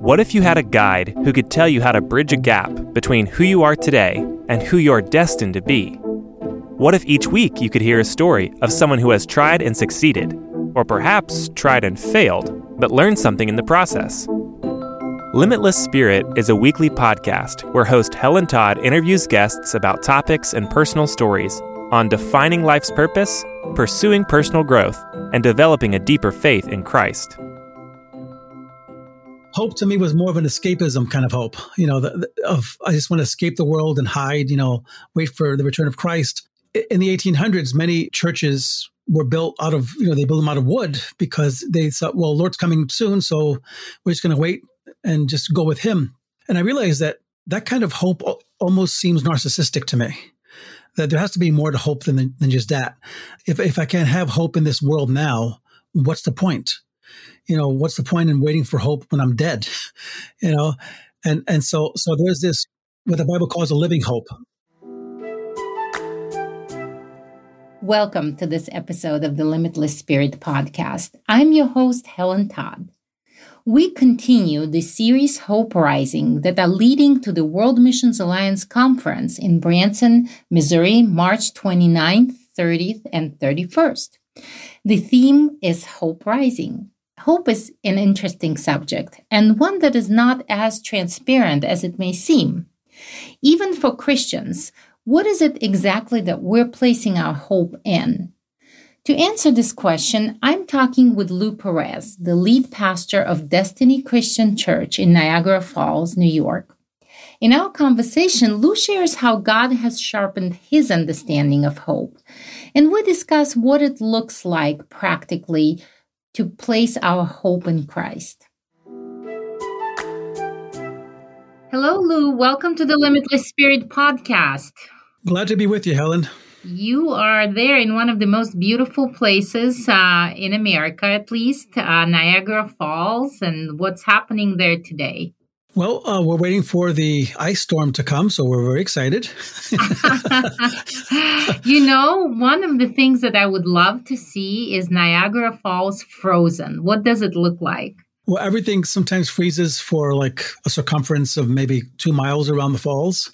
What if you had a guide who could tell you how to bridge a gap between who you are today and who you're destined to be? What if each week you could hear a story of someone who has tried and succeeded, or perhaps tried and failed, but learned something in the process? Limitless Spirit is a weekly podcast where host Helen Todd interviews guests about topics and personal stories on defining life's purpose, pursuing personal growth, and developing a deeper faith in Christ hope to me was more of an escapism kind of hope you know the, the, of i just want to escape the world and hide you know wait for the return of christ. In the 1800s many churches were built out of you know they built them out of wood because they thought well lord's coming soon so we're just going to wait and just go with him. And i realized that that kind of hope almost seems narcissistic to me that there has to be more to hope than, than just that. If, if i can't have hope in this world now what's the point you know, what's the point in waiting for hope when I'm dead? you know, and and so so there's this what the Bible calls a living hope. Welcome to this episode of the Limitless Spirit podcast. I'm your host, Helen Todd. We continue the series Hope Rising that are leading to the World Missions Alliance Conference in Branson, Missouri, March 29th, 30th, and 31st. The theme is Hope Rising. Hope is an interesting subject and one that is not as transparent as it may seem. Even for Christians, what is it exactly that we're placing our hope in? To answer this question, I'm talking with Lou Perez, the lead pastor of Destiny Christian Church in Niagara Falls, New York. In our conversation, Lou shares how God has sharpened his understanding of hope, and we discuss what it looks like practically to place our hope in Christ. Hello, Lou. Welcome to the Limitless Spirit podcast. Glad to be with you, Helen. You are there in one of the most beautiful places uh, in America, at least, uh, Niagara Falls. And what's happening there today? Well, uh, we're waiting for the ice storm to come, so we're very excited. you know, one of the things that I would love to see is Niagara Falls frozen. What does it look like? Well, everything sometimes freezes for like a circumference of maybe two miles around the falls,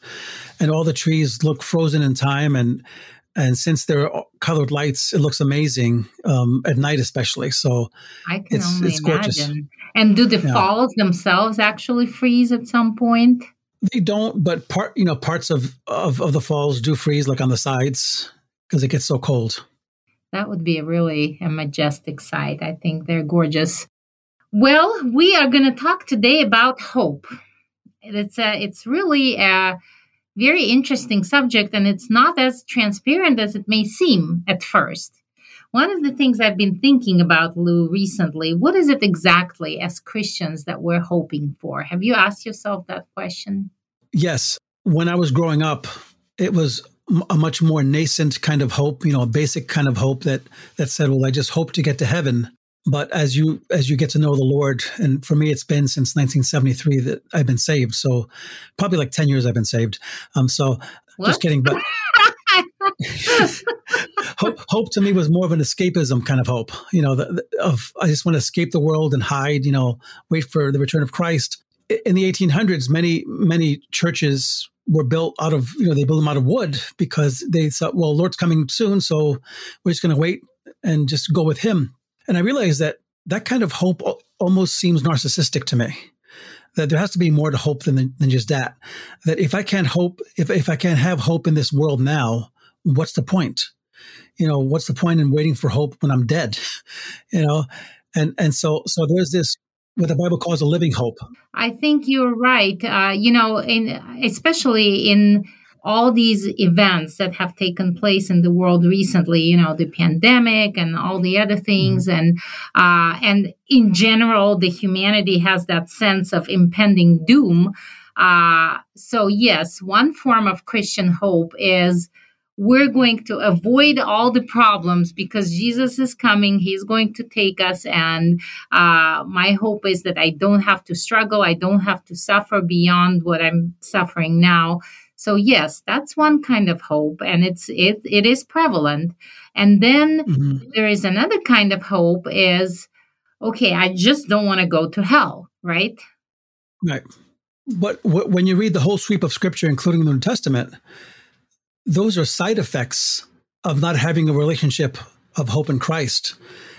and all the trees look frozen in time. And and since they're colored lights, it looks amazing um, at night, especially. So I can it's, only it's gorgeous. imagine. And do the yeah. falls themselves actually freeze at some point? They don't, but part you know parts of of, of the falls do freeze, like on the sides, because it gets so cold. That would be a really a majestic sight. I think they're gorgeous. Well, we are going to talk today about hope. It's a, it's really a very interesting subject and it's not as transparent as it may seem at first. One of the things I've been thinking about, Lou, recently, what is it exactly as Christians that we're hoping for? Have you asked yourself that question? Yes. When I was growing up, it was a much more nascent kind of hope, you know, a basic kind of hope that that said, well, I just hope to get to heaven. But as you as you get to know the Lord, and for me, it's been since 1973 that I've been saved. So probably like 10 years I've been saved. Um, so what? just kidding, but. hope, hope to me was more of an escapism kind of hope, you know, the, the, of I just want to escape the world and hide, you know, wait for the return of Christ. In the 1800s, many many churches were built out of, you know, they built them out of wood because they thought, well, Lord's coming soon, so we're just going to wait and just go with Him. And I realized that that kind of hope almost seems narcissistic to me. That there has to be more to hope than, than just that. That if I can't hope, if, if I can't have hope in this world now, what's the point? You know, what's the point in waiting for hope when I'm dead? You know, and and so so there's this what the Bible calls a living hope. I think you're right. Uh, you know, in especially in all these events that have taken place in the world recently, you know, the pandemic and all the other things, mm-hmm. and uh, and in general, the humanity has that sense of impending doom. Uh, so yes, one form of Christian hope is we're going to avoid all the problems because Jesus is coming. He's going to take us. And uh, my hope is that I don't have to struggle. I don't have to suffer beyond what I'm suffering now. So yes, that's one kind of hope, and it's it it is prevalent. And then mm-hmm. there is another kind of hope is okay, I just don't want to go to hell, right? Right. But w- when you read the whole sweep of scripture, including the New Testament, those are side effects of not having a relationship of hope in Christ.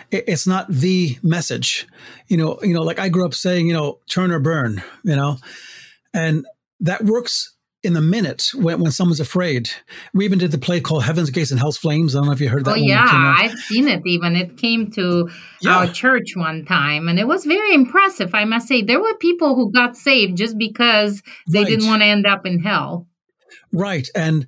It's not the message, you know. You know, like I grew up saying, you know, turn or burn, you know, and that works in the minute when, when someone's afraid. We even did the play called Heaven's Gates and Hell's Flames. I don't know if you heard that. Oh yeah, I've seen it. Even it came to yeah. our church one time, and it was very impressive. I must say, there were people who got saved just because they right. didn't want to end up in hell. Right, and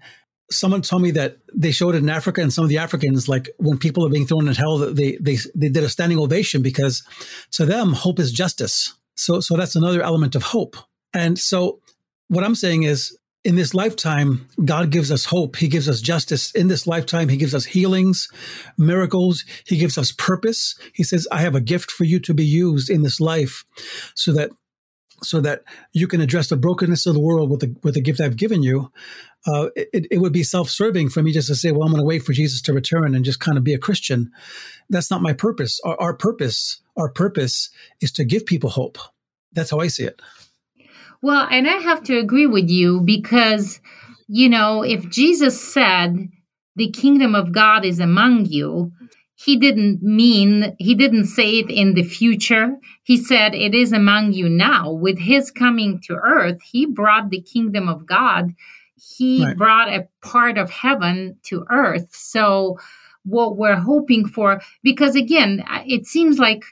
someone told me that they showed it in Africa, and some of the Africans, like when people are being thrown in hell, they they they did a standing ovation because to them hope is justice. So so that's another element of hope. And so what I'm saying is in this lifetime, God gives us hope. He gives us justice. In this lifetime, He gives us healings, miracles. He gives us purpose. He says, I have a gift for you to be used in this life so that so that you can address the brokenness of the world with the with the gift I've given you. Uh, it, it would be self-serving for me just to say, well, I'm going to wait for Jesus to return and just kind of be a Christian. That's not my purpose. Our, our purpose, our purpose is to give people hope. That's how I see it. Well, and I have to agree with you because, you know, if Jesus said the kingdom of God is among you, he didn't mean, he didn't say it in the future. He said it is among you now. With his coming to earth, he brought the kingdom of God. He right. brought a part of heaven to earth. So, what we're hoping for, because again, it seems like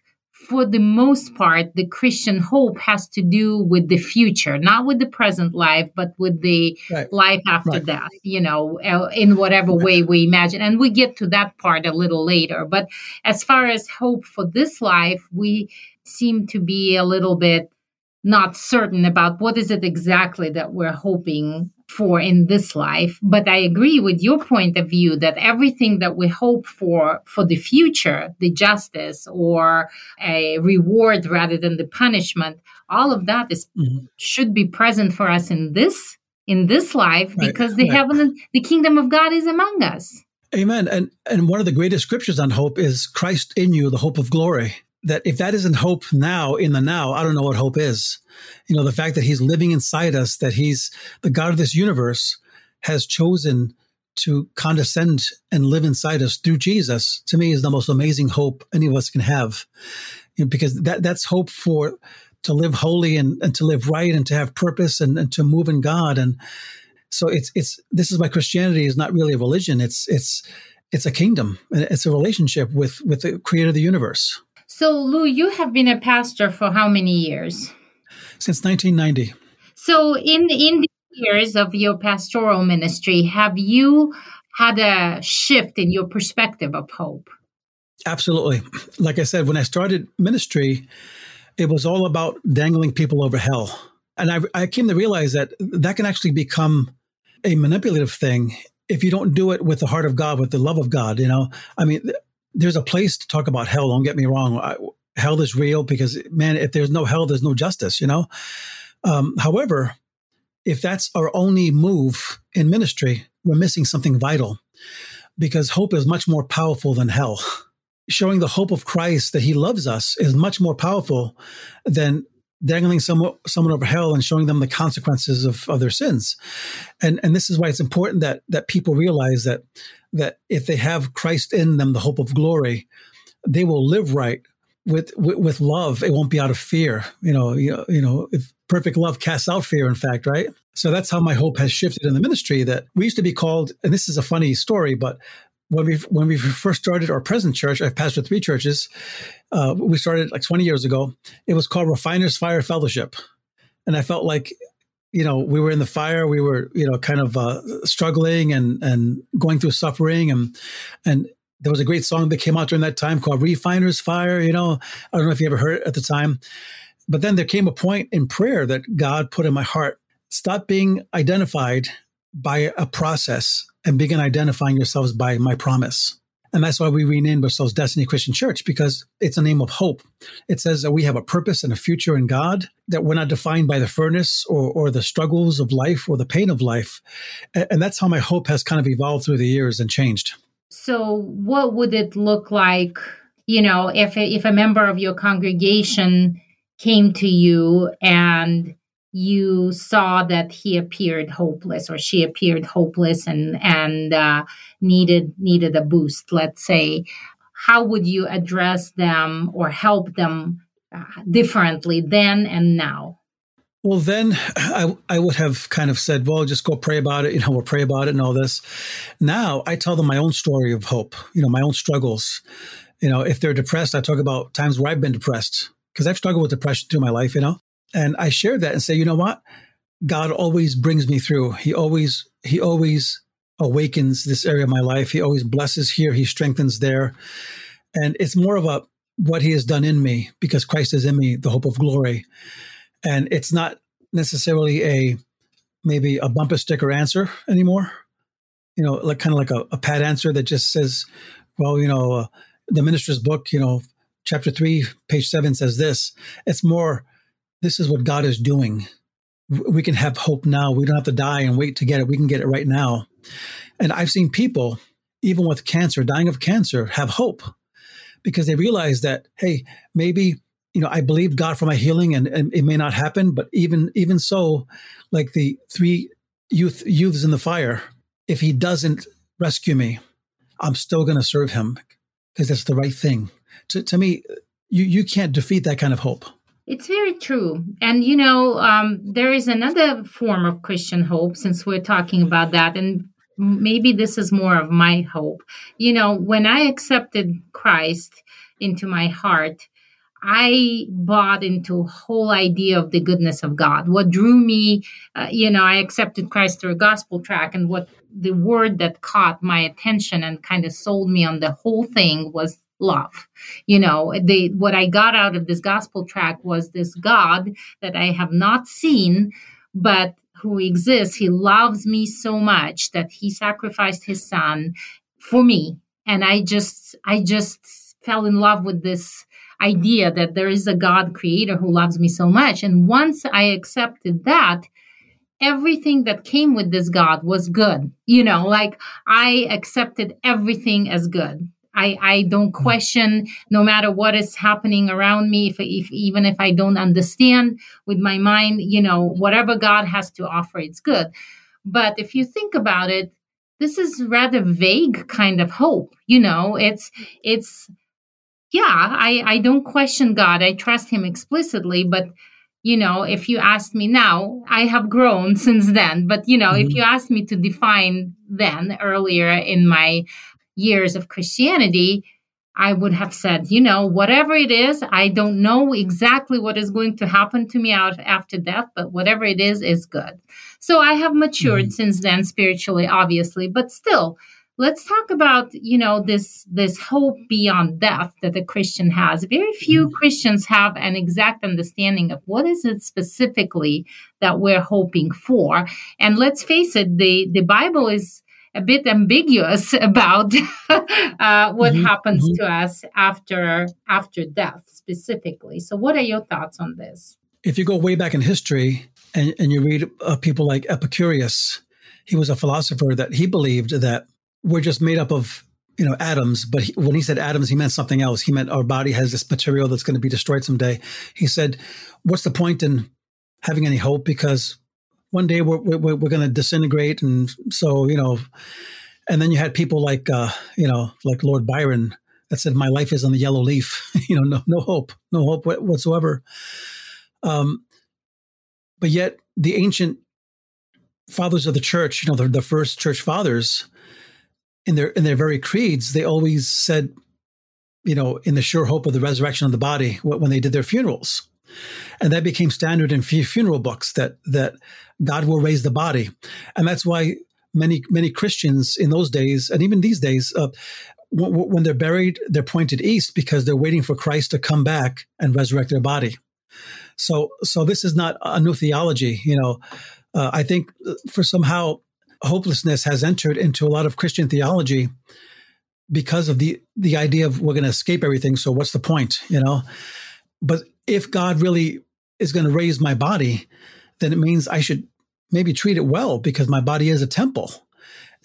for the most part, the Christian hope has to do with the future, not with the present life, but with the right. life after right. death, you know, uh, in whatever right. way we imagine. And we get to that part a little later. But as far as hope for this life, we seem to be a little bit not certain about what is it exactly that we're hoping for in this life but i agree with your point of view that everything that we hope for for the future the justice or a reward rather than the punishment all of that is, mm-hmm. should be present for us in this in this life right, because the right. heaven the kingdom of god is among us amen and and one of the greatest scriptures on hope is christ in you the hope of glory that if that isn't hope now in the now, I don't know what hope is. You know, the fact that he's living inside us, that he's the God of this universe has chosen to condescend and live inside us through Jesus, to me is the most amazing hope any of us can have. You know, because that that's hope for to live holy and, and to live right and to have purpose and, and to move in God. And so it's it's this is why Christianity is not really a religion. It's it's it's a kingdom. It's a relationship with with the creator of the universe. So, Lou, you have been a pastor for how many years? Since 1990. So, in in the years of your pastoral ministry, have you had a shift in your perspective of hope? Absolutely. Like I said, when I started ministry, it was all about dangling people over hell. And I, I came to realize that that can actually become a manipulative thing if you don't do it with the heart of God, with the love of God. You know, I mean, there's a place to talk about hell. Don't get me wrong. I, hell is real because, man, if there's no hell, there's no justice, you know? Um, however, if that's our only move in ministry, we're missing something vital because hope is much more powerful than hell. Showing the hope of Christ that he loves us is much more powerful than dangling someone, someone over hell and showing them the consequences of, of their sins. And, and this is why it's important that, that people realize that that if they have Christ in them, the hope of glory, they will live right with, with, with love. It won't be out of fear. You know, you you know, if perfect love casts out fear, in fact, right? So that's how my hope has shifted in the ministry. That we used to be called, and this is a funny story, but when we when we first started our present church, I've pastored three churches. Uh, we started like 20 years ago. It was called Refiners Fire Fellowship, and I felt like you know, we were in the fire. We were, you know, kind of uh, struggling and and going through suffering, and and there was a great song that came out during that time called "Refiner's Fire." You know, I don't know if you ever heard it at the time, but then there came a point in prayer that God put in my heart: stop being identified by a process and begin identifying yourselves by my promise. And that's why we renamed ourselves Destiny Christian Church because it's a name of hope. It says that we have a purpose and a future in God, that we're not defined by the furnace or, or the struggles of life or the pain of life. And, and that's how my hope has kind of evolved through the years and changed. So, what would it look like, you know, if, if a member of your congregation came to you and you saw that he appeared hopeless or she appeared hopeless and and uh, needed needed a boost let's say. How would you address them or help them uh, differently then and now? Well then I, I would have kind of said well just go pray about it you know we'll pray about it and all this. Now i tell them my own story of hope you know my own struggles. You know if they're depressed i talk about times where i've been depressed because i've struggled with depression through my life you know and I share that and say, you know what? God always brings me through. He always, he always awakens this area of my life. He always blesses here. He strengthens there. And it's more of a what he has done in me because Christ is in me, the hope of glory. And it's not necessarily a maybe a bumper sticker answer anymore. You know, like kind of like a, a pat answer that just says, well, you know, uh, the minister's book, you know, chapter three, page seven says this. It's more this is what God is doing. We can have hope now. We don't have to die and wait to get it. We can get it right now. And I've seen people, even with cancer, dying of cancer, have hope because they realize that, hey, maybe you know, I believe God for my healing, and, and it may not happen, but even even so, like the three youth youths in the fire, if He doesn't rescue me, I'm still going to serve Him because that's the right thing. To, to me, you you can't defeat that kind of hope. It's very true. And, you know, um, there is another form of Christian hope since we're talking about that. And maybe this is more of my hope. You know, when I accepted Christ into my heart, I bought into whole idea of the goodness of God. What drew me, uh, you know, I accepted Christ through a gospel track, and what the word that caught my attention and kind of sold me on the whole thing was love. You know, the what I got out of this gospel track was this God that I have not seen, but who exists. He loves me so much that he sacrificed his son for me. And I just I just fell in love with this idea that there is a God creator who loves me so much. And once I accepted that, everything that came with this God was good. You know, like I accepted everything as good. I, I don't mm. question no matter what is happening around me if, if even if i don't understand with my mind you know whatever god has to offer it's good but if you think about it this is rather vague kind of hope you know it's it's yeah i i don't question god i trust him explicitly but you know if you ask me now i have grown since then but you know mm-hmm. if you ask me to define then earlier in my years of Christianity, I would have said, you know, whatever it is, I don't know exactly what is going to happen to me out after death, but whatever it is, is good. So I have matured mm-hmm. since then spiritually, obviously, but still, let's talk about you know this this hope beyond death that a christian has very few mm-hmm. christians have an exact understanding of what is it specifically that we're hoping for and let's face it the the bible is a bit ambiguous about uh, what mm-hmm. happens mm-hmm. to us after after death specifically. So, what are your thoughts on this? If you go way back in history and, and you read uh, people like Epicurus, he was a philosopher that he believed that we're just made up of you know atoms but he, when he said atoms he meant something else he meant our body has this material that's going to be destroyed someday he said what's the point in having any hope because one day we're we're, we're going to disintegrate, and so you know, and then you had people like uh, you know like Lord Byron that said, "My life is on the yellow leaf." you know, no no hope, no hope whatsoever. Um, but yet the ancient fathers of the church, you know, the, the first church fathers, in their in their very creeds, they always said, you know, in the sure hope of the resurrection of the body when they did their funerals and that became standard in funeral books that that God will raise the body, and that's why many many Christians in those days and even these days. Uh, when they're buried, they're pointed east because they're waiting for Christ to come back and resurrect their body. So, so this is not a new theology. You know, uh, I think uh, for somehow hopelessness has entered into a lot of Christian theology because of the the idea of we're going to escape everything. So, what's the point? You know, but if God really is going to raise my body, then it means I should maybe treat it well because my body is a temple.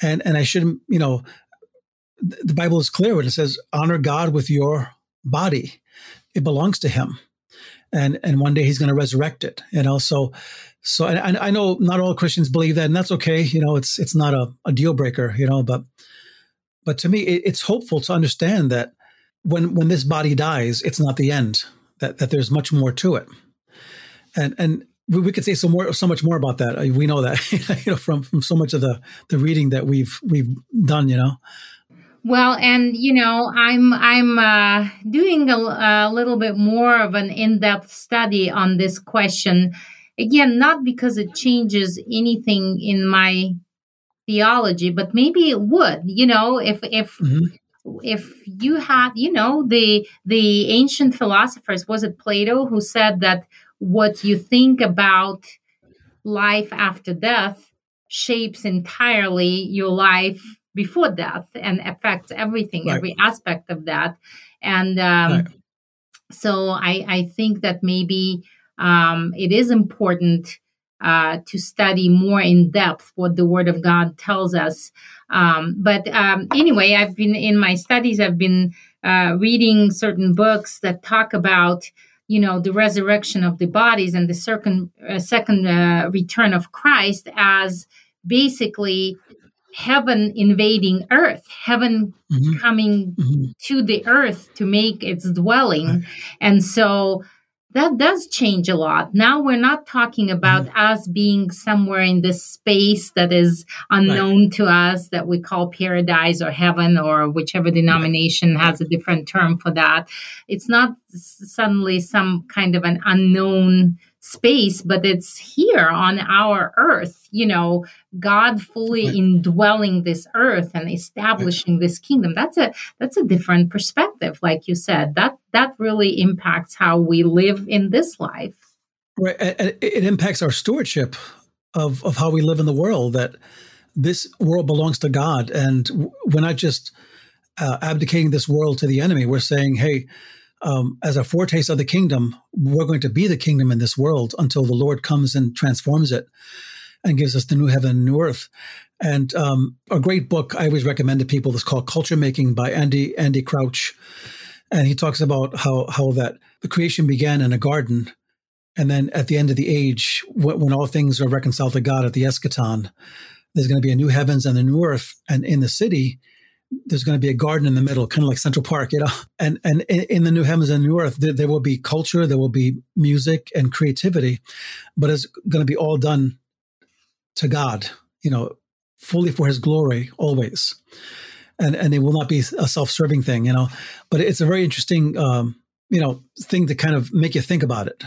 And and I shouldn't, you know, the Bible is clear when it says honor God with your body. It belongs to him. and and one day he's going to resurrect it. You know, so so and, I know not all Christians believe that, and that's okay. You know, it's it's not a, a deal breaker. You know, but but to me, it, it's hopeful to understand that when when this body dies, it's not the end. That that there's much more to it, and and we, could say so more so much more about that. We know that you know from from so much of the the reading that we've we've done. You know. Well, and you know, I'm I'm uh, doing a, a little bit more of an in-depth study on this question. Again, not because it changes anything in my theology, but maybe it would. You know, if if mm-hmm if you had you know the the ancient philosophers was it plato who said that what you think about life after death shapes entirely your life before death and affects everything right. every aspect of that and um, right. so I, I think that maybe um, it is important uh, to study more in depth what the Word of God tells us. Um, but um, anyway, I've been in my studies, I've been uh, reading certain books that talk about you know the resurrection of the bodies and the second uh, second uh, return of Christ as basically heaven invading earth heaven mm-hmm. coming mm-hmm. to the earth to make its dwelling right. and so that does change a lot. Now we're not talking about mm-hmm. us being somewhere in this space that is unknown right. to us that we call paradise or heaven or whichever denomination right. has a different term for that. It's not suddenly some kind of an unknown space, but it's here on our earth, you know, God fully right. indwelling this earth and establishing right. this kingdom. That's a that's a different perspective, like you said. That that really impacts how we live in this life. Right. It impacts our stewardship of, of how we live in the world, that this world belongs to God. And we're not just uh, abdicating this world to the enemy. We're saying, hey, um, as a foretaste of the kingdom, we're going to be the kingdom in this world until the Lord comes and transforms it and gives us the new heaven and new earth. And um, a great book I always recommend to people is called Culture Making by Andy Andy Crouch, and he talks about how how that the creation began in a garden, and then at the end of the age, when, when all things are reconciled to God at the eschaton, there's going to be a new heavens and a new earth, and in the city there's going to be a garden in the middle, kind of like Central Park, you know. And and in the new heavens and new earth, there, there, will be culture, there will be music and creativity, but it's going to be all done to God, you know, fully for His glory, always. And and it will not be a self-serving thing, you know. But it's a very interesting, um, you know, thing to kind of make you think about it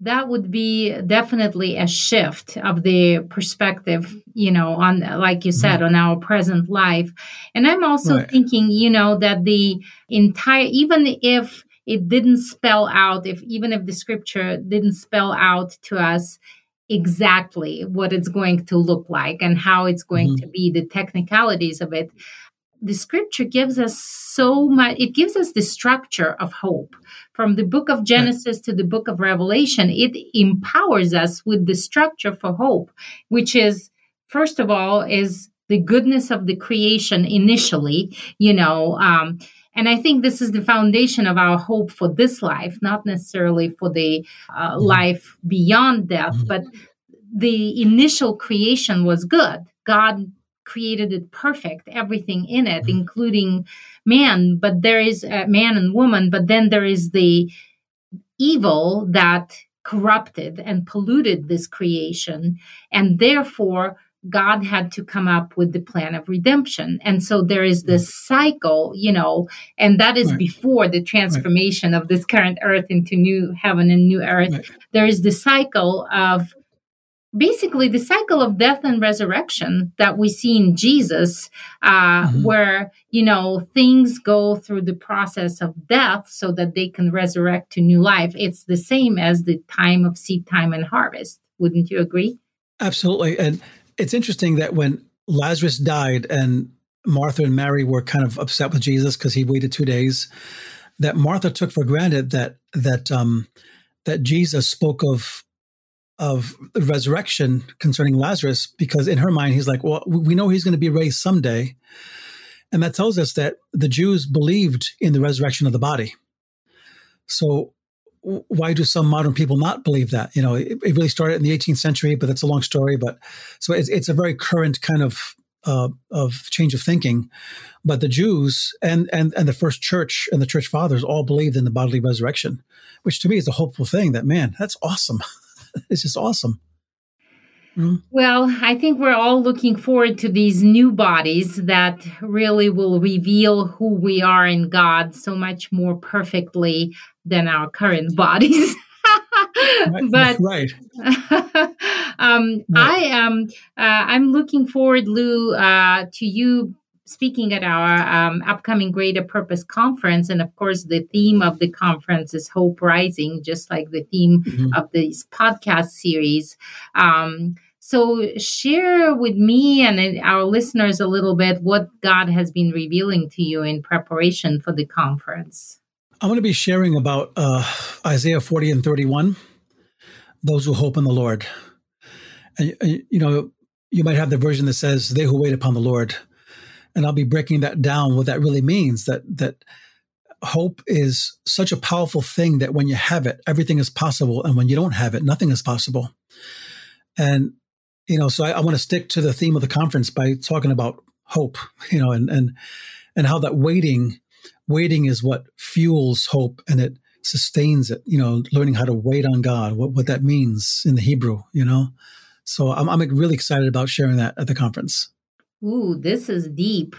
that would be definitely a shift of the perspective you know on like you said mm-hmm. on our present life and i'm also right. thinking you know that the entire even if it didn't spell out if even if the scripture didn't spell out to us exactly what it's going to look like and how it's going mm-hmm. to be the technicalities of it the scripture gives us so much it gives us the structure of hope from the book of genesis to the book of revelation it empowers us with the structure for hope which is first of all is the goodness of the creation initially you know um, and i think this is the foundation of our hope for this life not necessarily for the uh, mm-hmm. life beyond death mm-hmm. but the initial creation was good god created it perfect, everything in it, mm-hmm. including man. But there is a man and woman, but then there is the evil that corrupted and polluted this creation. And therefore, God had to come up with the plan of redemption. And so there is this mm-hmm. cycle, you know, and that is right. before the transformation right. of this current earth into new heaven and new earth. Right. There is the cycle of basically the cycle of death and resurrection that we see in Jesus, uh, mm-hmm. where, you know, things go through the process of death so that they can resurrect to new life. It's the same as the time of seed time and harvest. Wouldn't you agree? Absolutely. And it's interesting that when Lazarus died and Martha and Mary were kind of upset with Jesus because he waited two days, that Martha took for granted that that um, that Jesus spoke of of the resurrection concerning Lazarus because in her mind, he's like, well, we know he's going to be raised someday. And that tells us that the Jews believed in the resurrection of the body. So why do some modern people not believe that? You know, it, it, really started in the 18th century, but that's a long story. But so it's, it's a very current kind of uh, of change of thinking. But the Jews and and and the first church and the church fathers all believed in the bodily resurrection, which to me is a hopeful thing. That man, that's awesome. it's just awesome. Mm-hmm. Well, I think we're all looking forward to these new bodies that really will reveal who we are in God so much more perfectly than our current bodies. but right. um, right. I am. Uh, I'm looking forward, Lou, uh, to you speaking at our um, upcoming Greater Purpose conference. And of course, the theme of the conference is Hope Rising, just like the theme mm-hmm. of this podcast series. Um, so, share with me and our listeners a little bit what God has been revealing to you in preparation for the conference. I'm going to be sharing about uh, Isaiah 40 and 31, those who hope in the Lord. And, you know, you might have the version that says, they who wait upon the Lord and I'll be breaking that down what that really means that that hope is such a powerful thing that when you have it everything is possible. And when you don't have it nothing is possible. And you know so I, I want to stick to the theme of the conference by talking about hope you know and and and how that waiting waiting is what fuels hope and it sustains it you know learning how to wait on god what, what that means in the hebrew you know? So I'm, I'm really excited about sharing that at the conference Ooh, this is deep.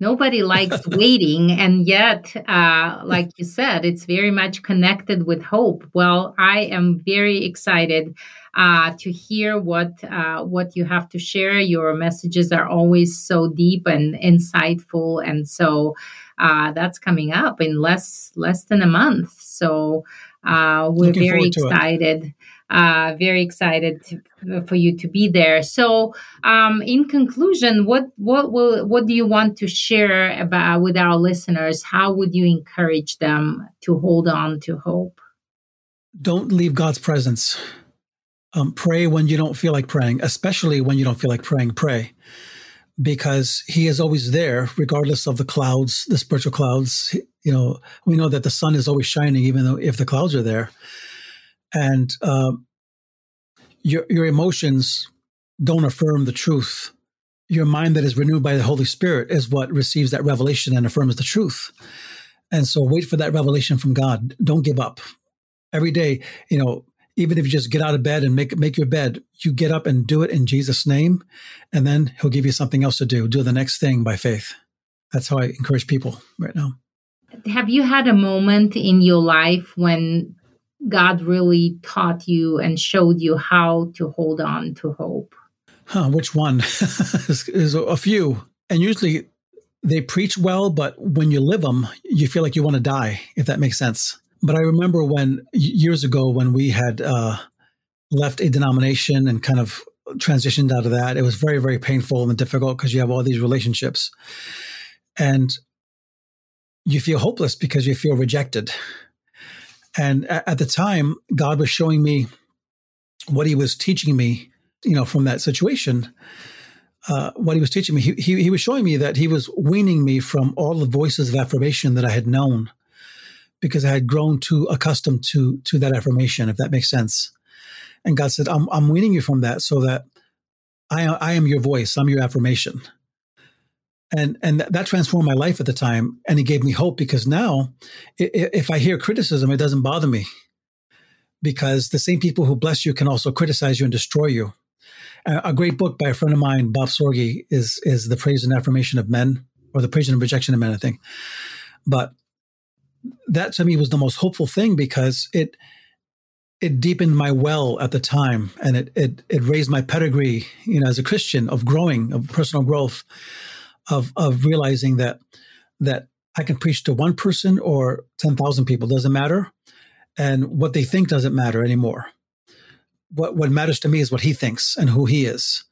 Nobody likes waiting, and yet, uh, like you said, it's very much connected with hope. Well, I am very excited uh, to hear what uh, what you have to share. Your messages are always so deep and insightful, and so uh, that's coming up in less less than a month. So uh, we're Looking very excited uh, very excited to, for you to be there. So, um, in conclusion, what what will what do you want to share about with our listeners? How would you encourage them to hold on to hope? Don't leave God's presence. Um, pray when you don't feel like praying, especially when you don't feel like praying. Pray because He is always there, regardless of the clouds, the spiritual clouds. You know, we know that the sun is always shining, even though if the clouds are there and uh, your your emotions don't affirm the truth. Your mind that is renewed by the Holy Spirit is what receives that revelation and affirms the truth. And so, wait for that revelation from God. Don't give up. Every day, you know, even if you just get out of bed and make make your bed, you get up and do it in Jesus' name, and then He'll give you something else to do. Do the next thing by faith. That's how I encourage people right now. Have you had a moment in your life when God really taught you and showed you how to hold on to hope? Huh, which one? There's a few. And usually they preach well, but when you live them, you feel like you want to die, if that makes sense. But I remember when years ago when we had uh, left a denomination and kind of transitioned out of that, it was very, very painful and difficult because you have all these relationships. And you feel hopeless because you feel rejected. And at the time, God was showing me what He was teaching me, you know, from that situation. Uh, what He was teaching me, he, he, he was showing me that He was weaning me from all the voices of affirmation that I had known, because I had grown too accustomed to to that affirmation, if that makes sense. And God said, "I'm I'm weaning you from that, so that I I am your voice, I'm your affirmation." And and that transformed my life at the time and it gave me hope because now if i hear criticism it doesn't bother me. Because the same people who bless you can also criticize you and destroy you. A great book by a friend of mine bob sorge is is the praise and affirmation of men or the praise and rejection of men i think. But that to me was the most hopeful thing because it it deepened my well at the time and it it, it raised my pedigree you know as a christian of growing of personal growth of of realizing that that I can preach to one person or ten thousand people doesn't matter, and what they think doesn't matter anymore. What what matters to me is what he thinks and who he is,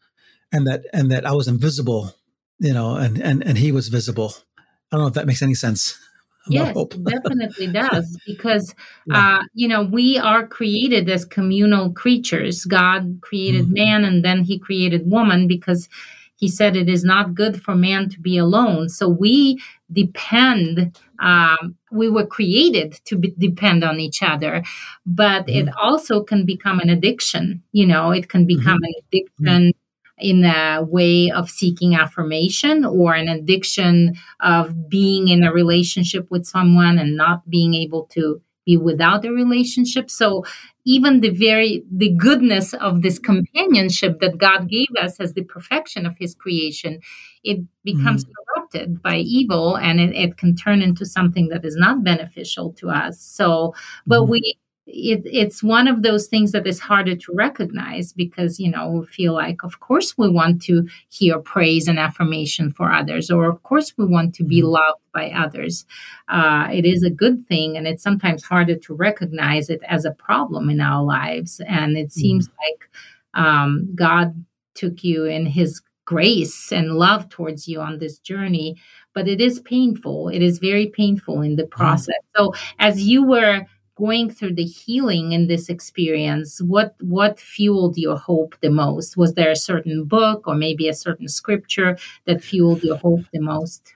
and that and that I was invisible, you know, and and and he was visible. I don't know if that makes any sense. Yes, definitely does because yeah. uh, you know we are created as communal creatures. God created mm-hmm. man, and then He created woman because he said it is not good for man to be alone so we depend um, we were created to be, depend on each other but mm-hmm. it also can become an addiction you know it can become mm-hmm. an addiction in a way of seeking affirmation or an addiction of being in a relationship with someone and not being able to be without a relationship so even the very the goodness of this companionship that god gave us as the perfection of his creation it becomes mm. corrupted by evil and it, it, can turn into something that is not beneficial to us so but mm. we it, it's one of those things that is harder to recognize because you know we feel like of course we want to hear praise and affirmation for others or of course we want to be mm-hmm. loved by others uh, it is a good thing and it's sometimes harder to recognize it as a problem in our lives and it seems mm-hmm. like um, god took you in his grace and love towards you on this journey but it is painful it is very painful in the mm-hmm. process mm-hmm. so as you were going through the healing in this experience what what fueled your hope the most? Was there a certain book or maybe a certain scripture that fueled your hope the most?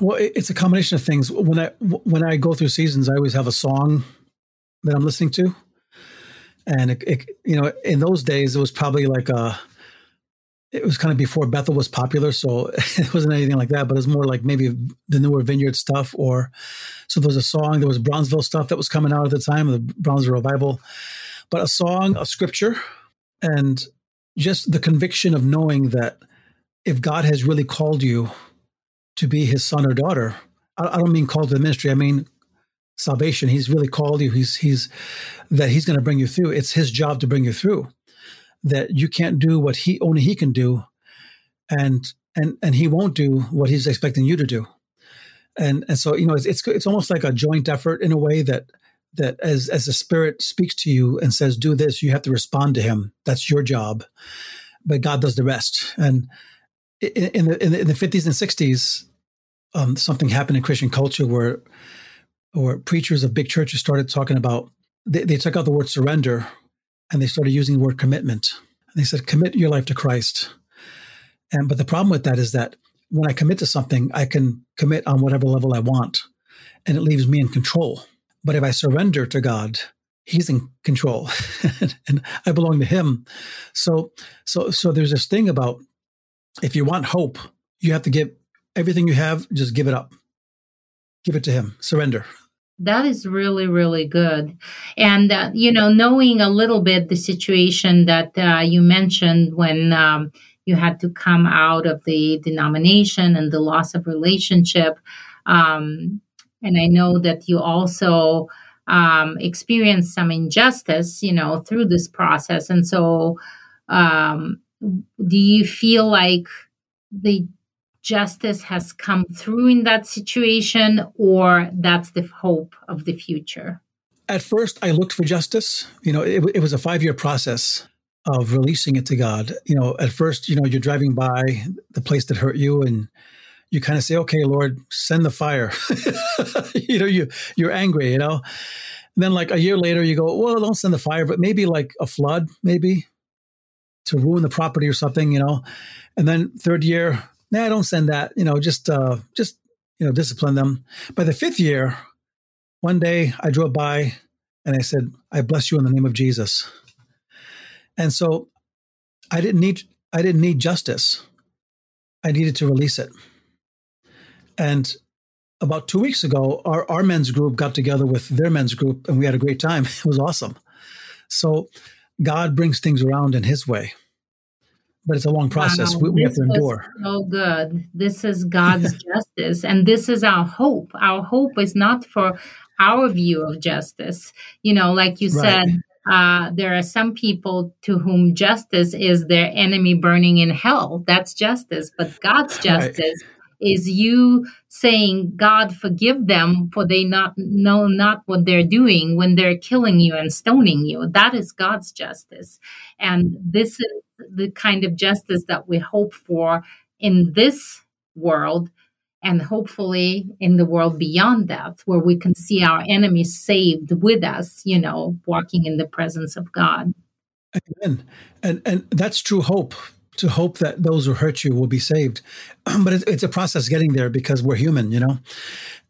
Well it's a combination of things. When i when i go through seasons i always have a song that i'm listening to. And it, it you know in those days it was probably like a it was kind of before Bethel was popular, so it wasn't anything like that. But it was more like maybe the newer Vineyard stuff, or so there was a song. There was Brownsville stuff that was coming out at the time, the Brownsville revival. But a song, a scripture, and just the conviction of knowing that if God has really called you to be His son or daughter, I, I don't mean called to the ministry. I mean salvation. He's really called you. He's he's that He's going to bring you through. It's His job to bring you through that you can't do what he only he can do and and and he won't do what he's expecting you to do. And and so you know it's it's, it's almost like a joint effort in a way that that as as the spirit speaks to you and says do this you have to respond to him. That's your job. But god does the rest. And in, the, in the in the 50s and 60s um, something happened in christian culture where or preachers of big churches started talking about they, they took out the word surrender and they started using the word commitment. And they said, commit your life to Christ. And but the problem with that is that when I commit to something, I can commit on whatever level I want, and it leaves me in control. But if I surrender to God, He's in control, and I belong to Him. So, so, so there's this thing about if you want hope, you have to give everything you have. Just give it up, give it to Him, surrender. That is really, really good. And, uh, you know, knowing a little bit the situation that uh, you mentioned when um, you had to come out of the denomination and the loss of relationship. Um, and I know that you also um, experienced some injustice, you know, through this process. And so, um, do you feel like the justice has come through in that situation or that's the hope of the future? At first, I looked for justice. You know, it, it was a five year process of releasing it to God. You know, at first, you know, you're driving by the place that hurt you and you kind of say, okay, Lord, send the fire. you know, you, you're angry, you know. And then like a year later, you go, well, don't send the fire, but maybe like a flood, maybe to ruin the property or something, you know. And then third year, nah, don't send that. You know, just uh, just you know, discipline them. By the fifth year, one day I drove by and I said, "I bless you in the name of Jesus." And so, I didn't need I didn't need justice. I needed to release it. And about two weeks ago, our, our men's group got together with their men's group and we had a great time. It was awesome. So God brings things around in his way but it's a long process. Wow, we, we have to endure. So good. This is God's justice, and this is our hope. Our hope is not for our view of justice. You know, like you right. said, uh, there are some people to whom justice is their enemy burning in hell. That's justice, but God's justice. Right. Is you saying, God, forgive them for they not know not what they're doing when they're killing you and stoning you. That is God's justice. And this is the kind of justice that we hope for in this world and hopefully in the world beyond that where we can see our enemies saved with us you know walking in the presence of god amen and and that's true hope to hope that those who hurt you will be saved. but it's, it's a process getting there because we're human, you know?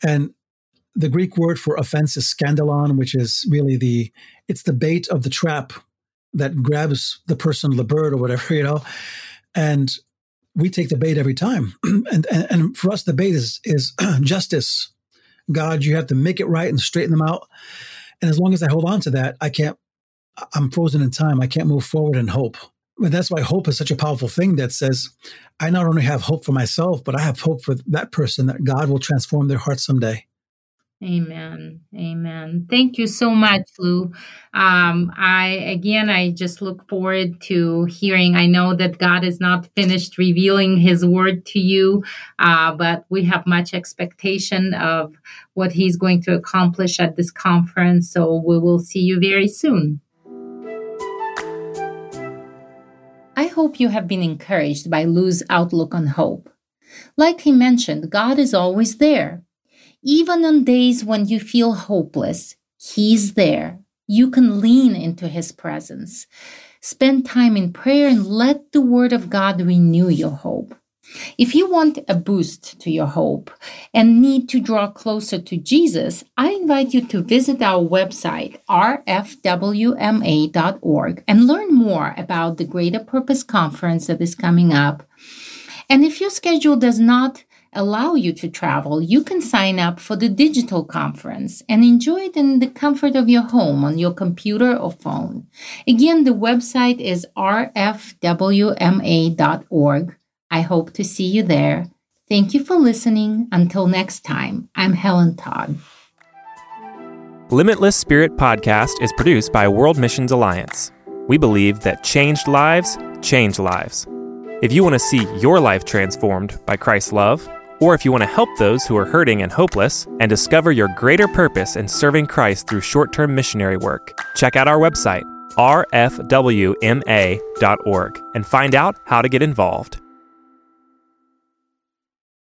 And the Greek word for offense is scandalon, which is really the, it's the bait of the trap that grabs the person, the bird or whatever, you know? And we take the bait every time. and, and, and for us, the bait is, is justice. God, you have to make it right and straighten them out. And as long as I hold on to that, I can't, I'm frozen in time. I can't move forward in hope. And that's why hope is such a powerful thing that says, I not only have hope for myself, but I have hope for that person that God will transform their heart someday. Amen. Amen. Thank you so much, Lou. Um, I again, I just look forward to hearing. I know that God is not finished revealing His word to you, uh, but we have much expectation of what He's going to accomplish at this conference. So we will see you very soon. I hope you have been encouraged by Lou's outlook on hope. Like he mentioned, God is always there. Even on days when you feel hopeless, He's there. You can lean into His presence. Spend time in prayer and let the Word of God renew your hope. If you want a boost to your hope and need to draw closer to Jesus, I invite you to visit our website, rfwma.org, and learn more about the Greater Purpose Conference that is coming up. And if your schedule does not allow you to travel, you can sign up for the digital conference and enjoy it in the comfort of your home on your computer or phone. Again, the website is rfwma.org. I hope to see you there. Thank you for listening. Until next time, I'm Helen Todd. Limitless Spirit Podcast is produced by World Missions Alliance. We believe that changed lives change lives. If you want to see your life transformed by Christ's love, or if you want to help those who are hurting and hopeless and discover your greater purpose in serving Christ through short term missionary work, check out our website, rfwma.org, and find out how to get involved.